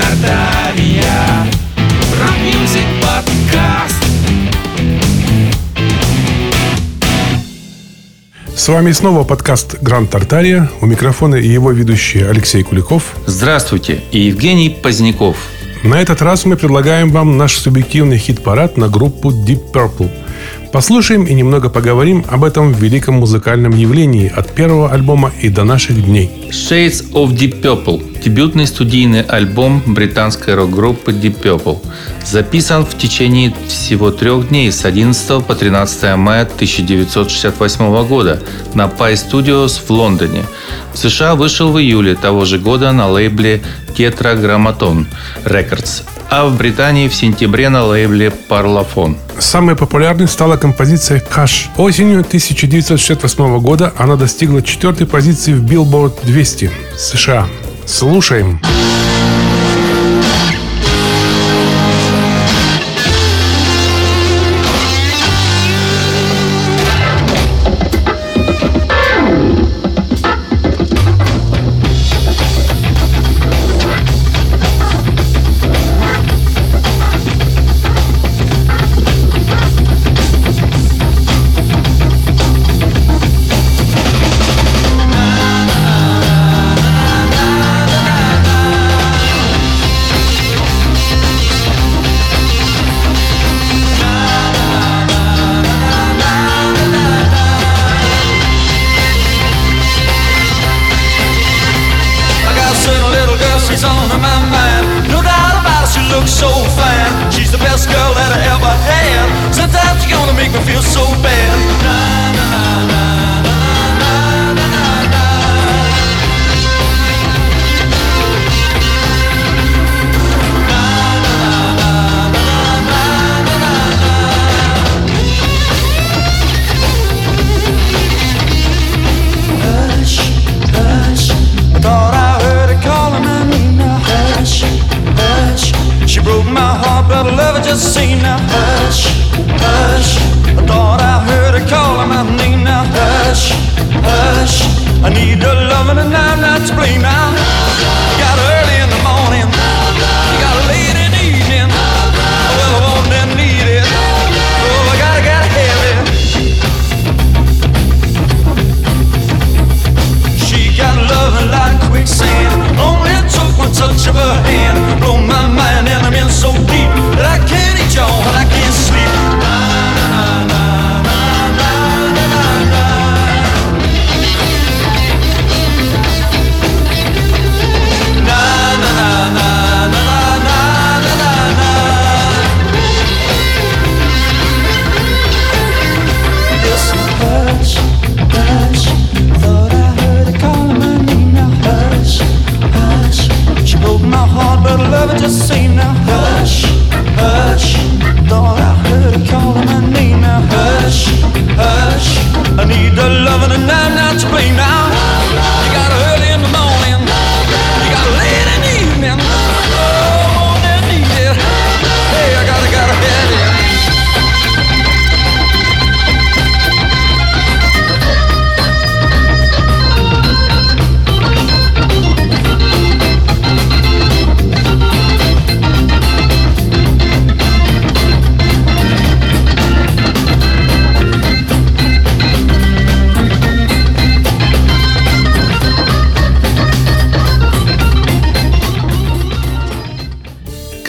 Тартария. Rock music podcast. С вами снова подкаст «Гранд Тартария». У микрофона и его ведущий Алексей Куликов. Здравствуйте, и Евгений Поздняков. На этот раз мы предлагаем вам наш субъективный хит-парад на группу Deep Purple. Послушаем и немного поговорим об этом великом музыкальном явлении от первого альбома и до наших дней. Shades of Deep Purple – дебютный студийный альбом британской рок-группы Deep Purple. Записан в течение всего трех дней с 11 по 13 мая 1968 года на Pie Studios в Лондоне. В США вышел в июле того же года на лейбле Tetragrammaton Records, а в Британии в сентябре на лейбле Parlophone. Самой популярной стала композиция «Каш». Осенью 1968 года она достигла четвертой позиции в Billboard 200 США. Слушаем. I but I love her just the now. Hush, hush. I thought I heard her calling my name now. Hush, hush. I need her loving and I'm not to blame now. You got early in the morning. You got late in the evening. Well, I want and need it. Oh, I gotta, gotta have it. She got loving like quicksand. Only took one touch of her hand. Blow my mind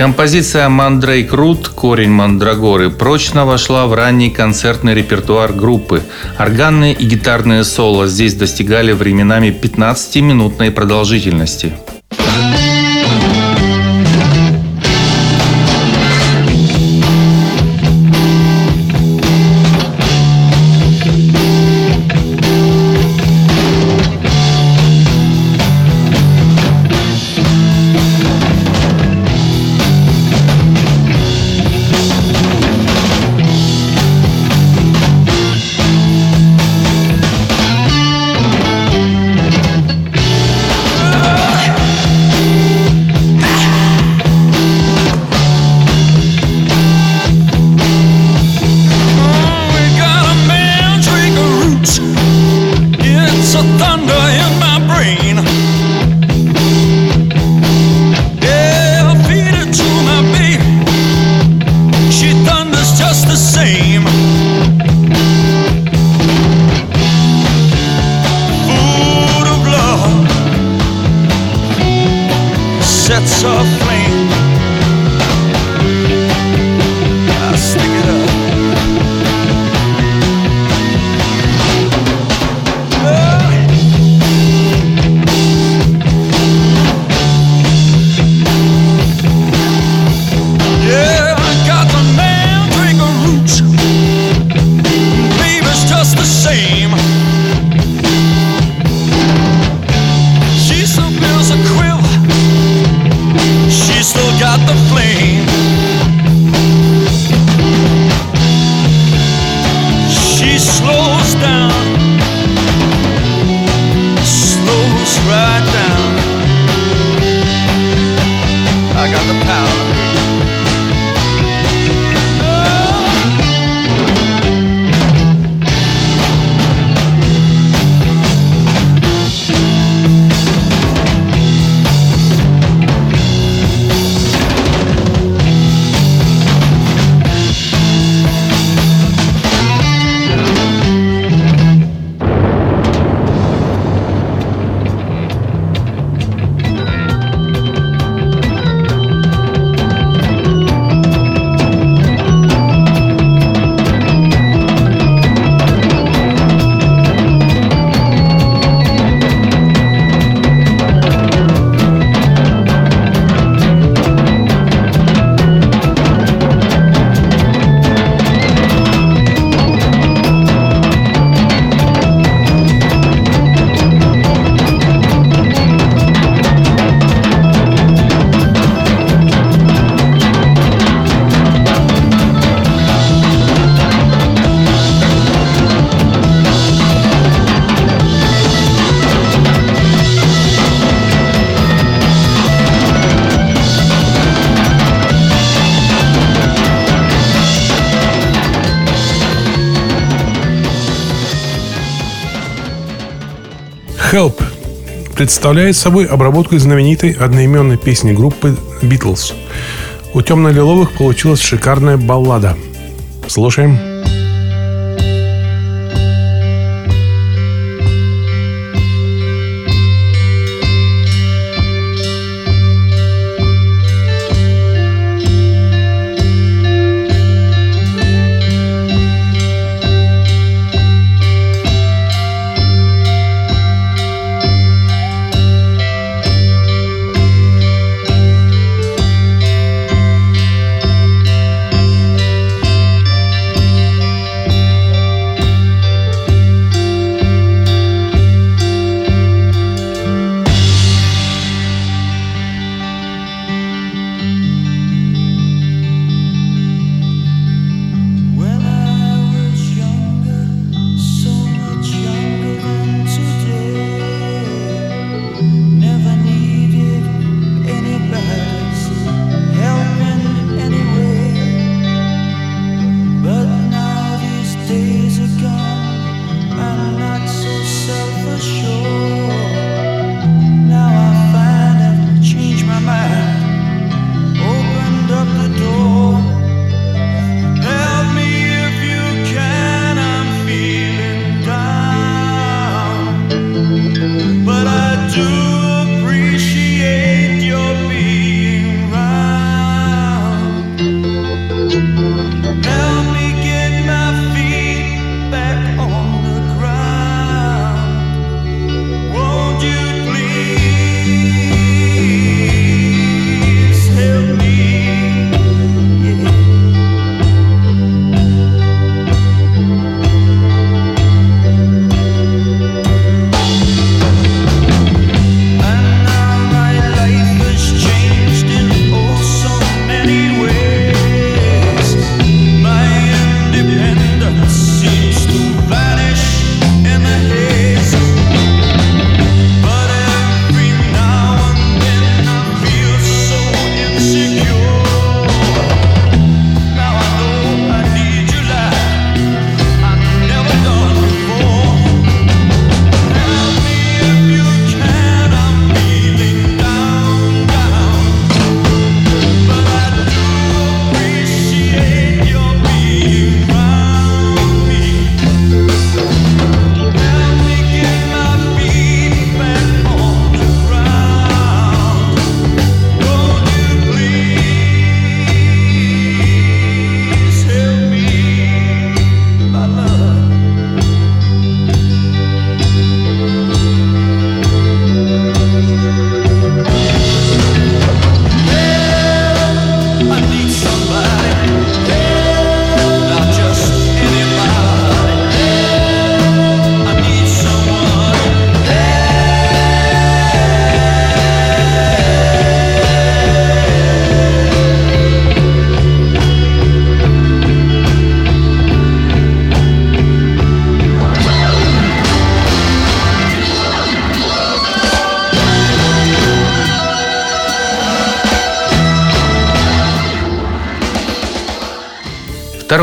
Композиция «Мандрейк Рут» «Корень Мандрагоры» прочно вошла в ранний концертный репертуар группы. Органные и гитарные соло здесь достигали временами 15-минутной продолжительности. представляет собой обработку знаменитой одноименной песни группы «Битлз». У темно-лиловых получилась шикарная баллада. Слушаем. Слушаем.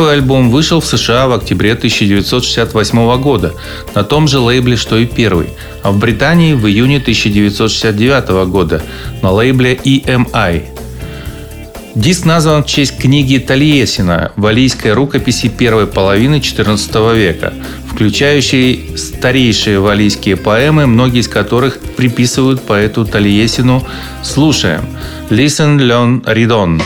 Первый альбом вышел в США в октябре 1968 года на том же лейбле, что и первый, а в Британии в июне 1969 года на лейбле EMI. Диск назван в честь книги Тольяттина валийской рукописи первой половины XIV века, включающей старейшие валийские поэмы, многие из которых приписывают поэту Тольяттину «Слушаем» – «Listen, learn, read on».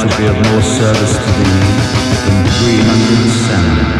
should be of more service to thee than 300 salmon.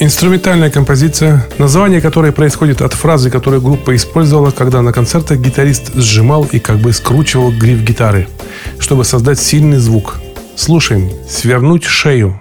Инструментальная композиция, название которой происходит от фразы, которую группа использовала, когда на концертах гитарист сжимал и как бы скручивал гриф гитары, чтобы создать сильный звук. Слушаем «Свернуть шею».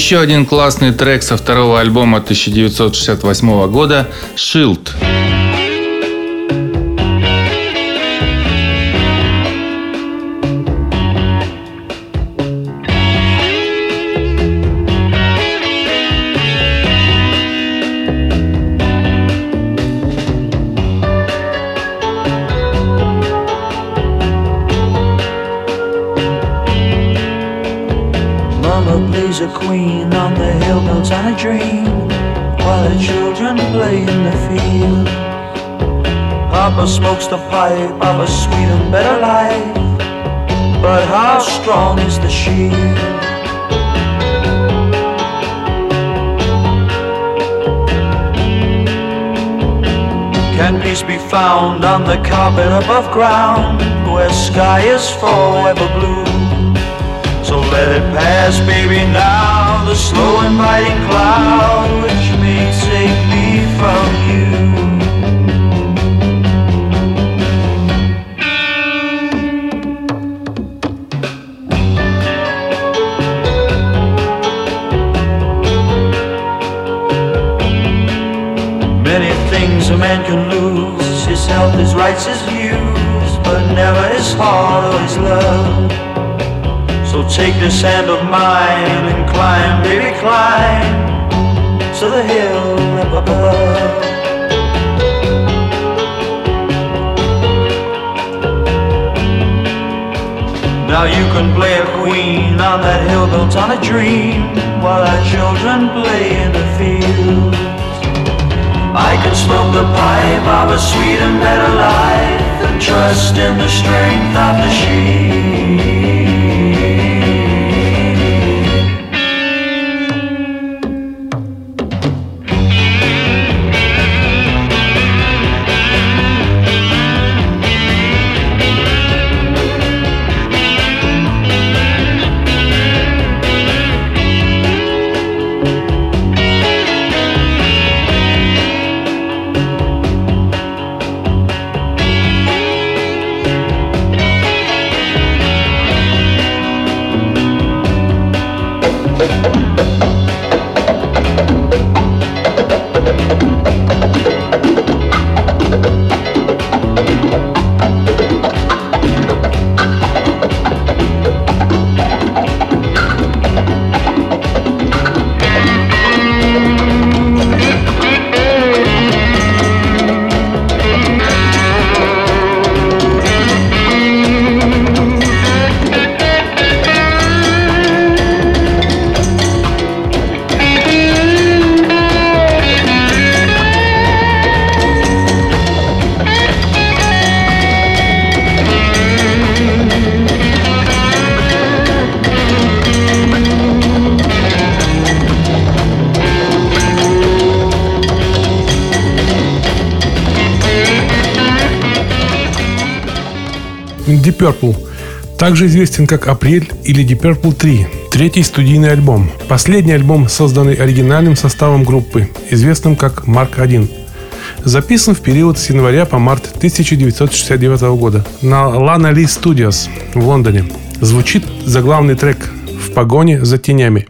Еще один классный трек со второго альбома 1968 года «Shield». On a dream, while the children play in the field. Papa smokes the pipe of a sweet and better life, but how strong is the shield? Can peace be found on the carpet above ground, where sky is forever blue? So let it pass, baby, now the slow inviting cloud which may take me from you. Many things a man can lose, his health, his rights, his views, but never his heart or his love. So take this hand of mine and climb, baby, climb to the hill up above. Now you can play a queen on that hill built on a dream while our children play in the fields. I could smoke the pipe of a sweet and better life and trust in the strength of the sheep. Purple также известен как «Апрель» или Deep Purple 3, третий студийный альбом. Последний альбом, созданный оригинальным составом группы, известным как Марк 1. Записан в период с января по март 1969 года на Lana Lee Studios в Лондоне. Звучит заглавный трек «В погоне за тенями».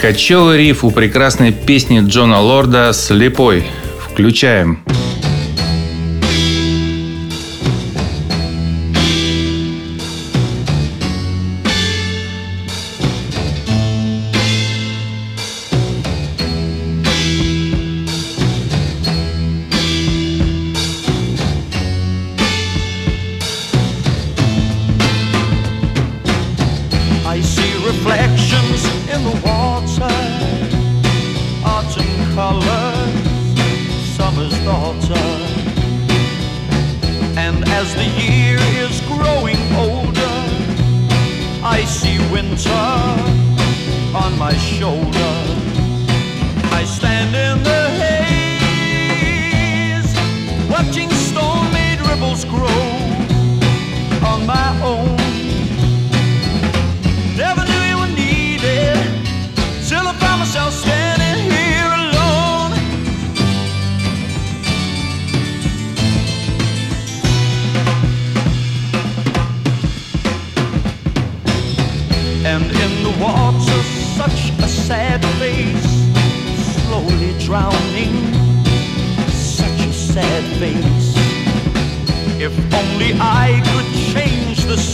Кочевый риф у прекрасной песни Джона Лорда «Слепой». Включаем.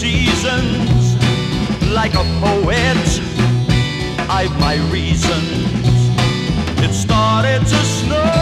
seasons. Like a poet, I've my reasons. It started to snow.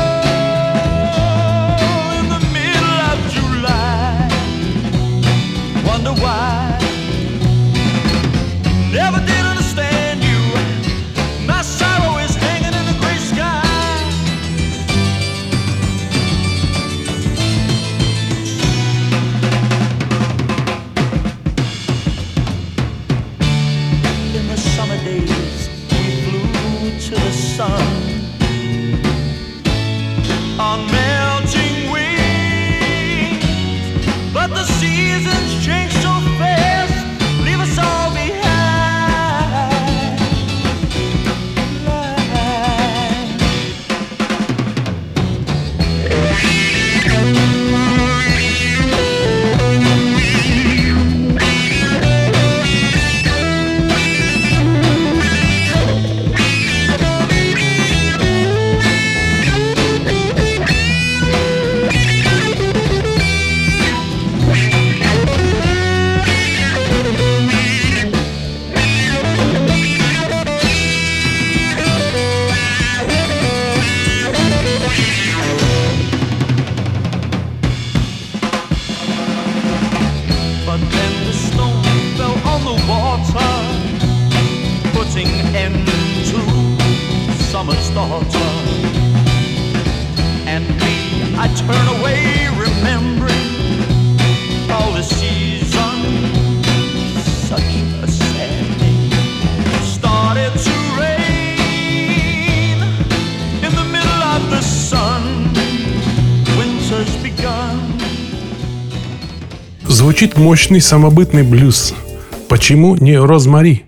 Звучит мощный самобытный блюз. Почему не розмари?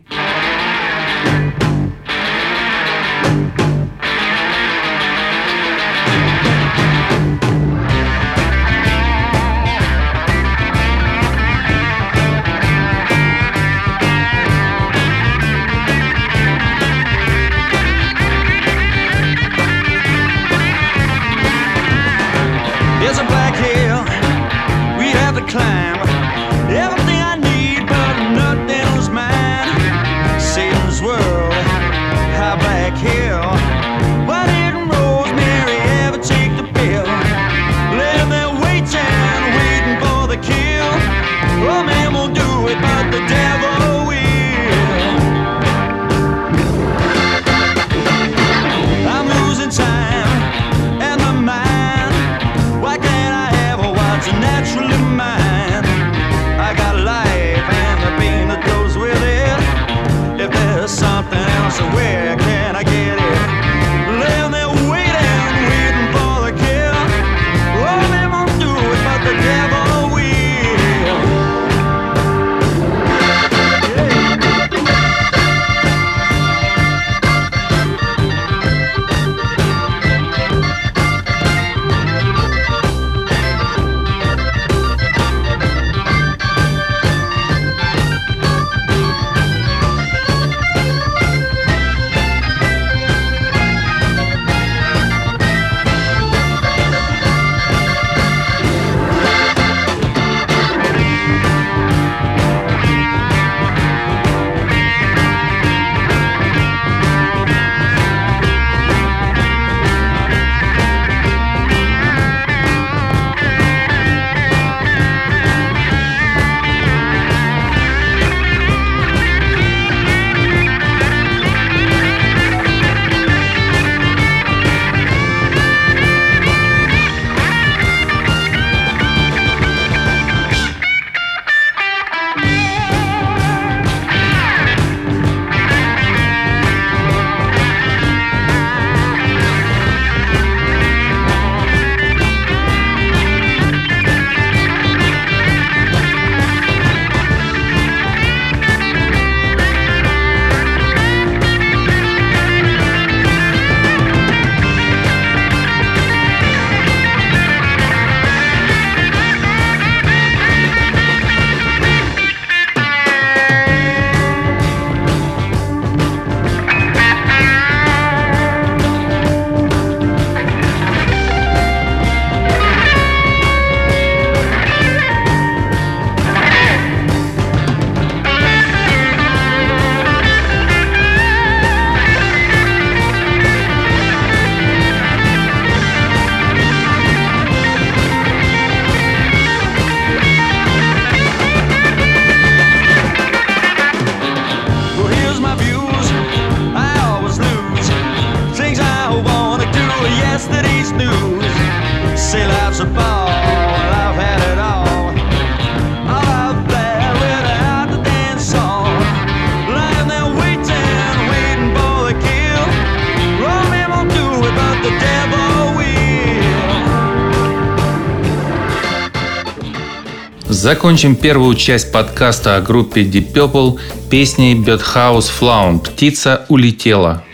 Закончим первую часть подкаста о группе Deep Purple песней Birdhouse Flown «Птица улетела».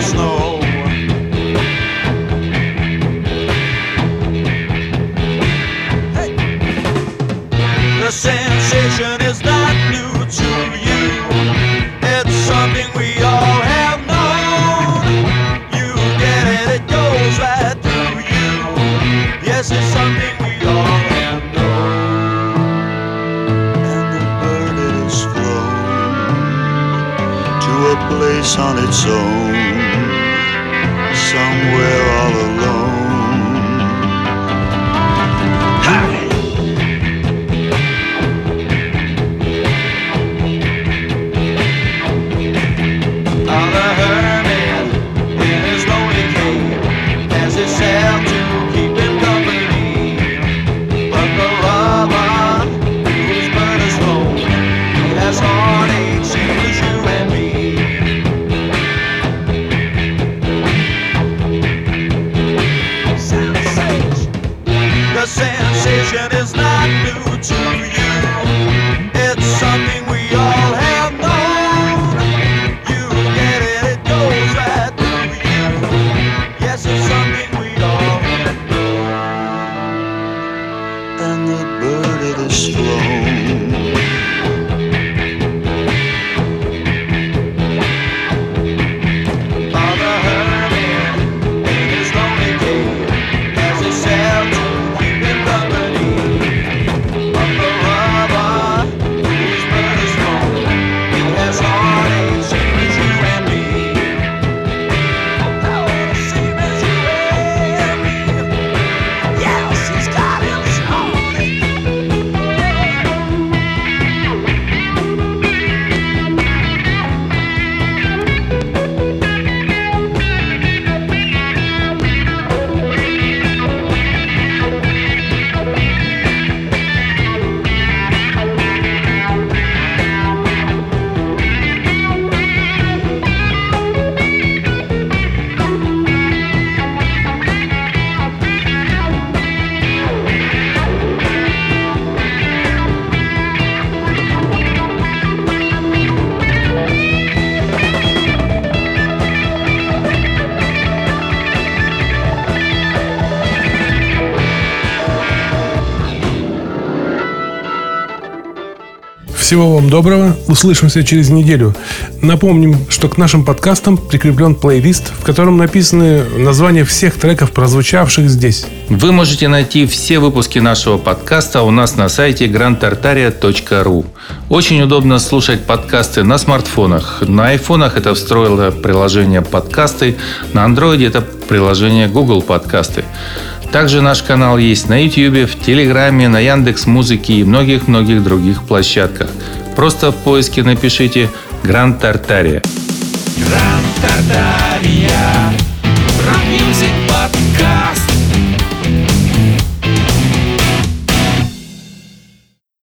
Slow. The sensation is not new to you. It's something Всего вам доброго. Услышимся через неделю. Напомним, что к нашим подкастам прикреплен плейлист, в котором написаны названия всех треков, прозвучавших здесь. Вы можете найти все выпуски нашего подкаста у нас на сайте grandtartaria.ru. Очень удобно слушать подкасты на смартфонах. На айфонах это встроило приложение подкасты, на андроиде это приложение Google подкасты. Также наш канал есть на YouTube, в Телеграме, на Яндекс Музыке и многих-многих других площадках. Просто в поиске напишите Гранд Тартария. Гранд Тартария. Rock music podcast.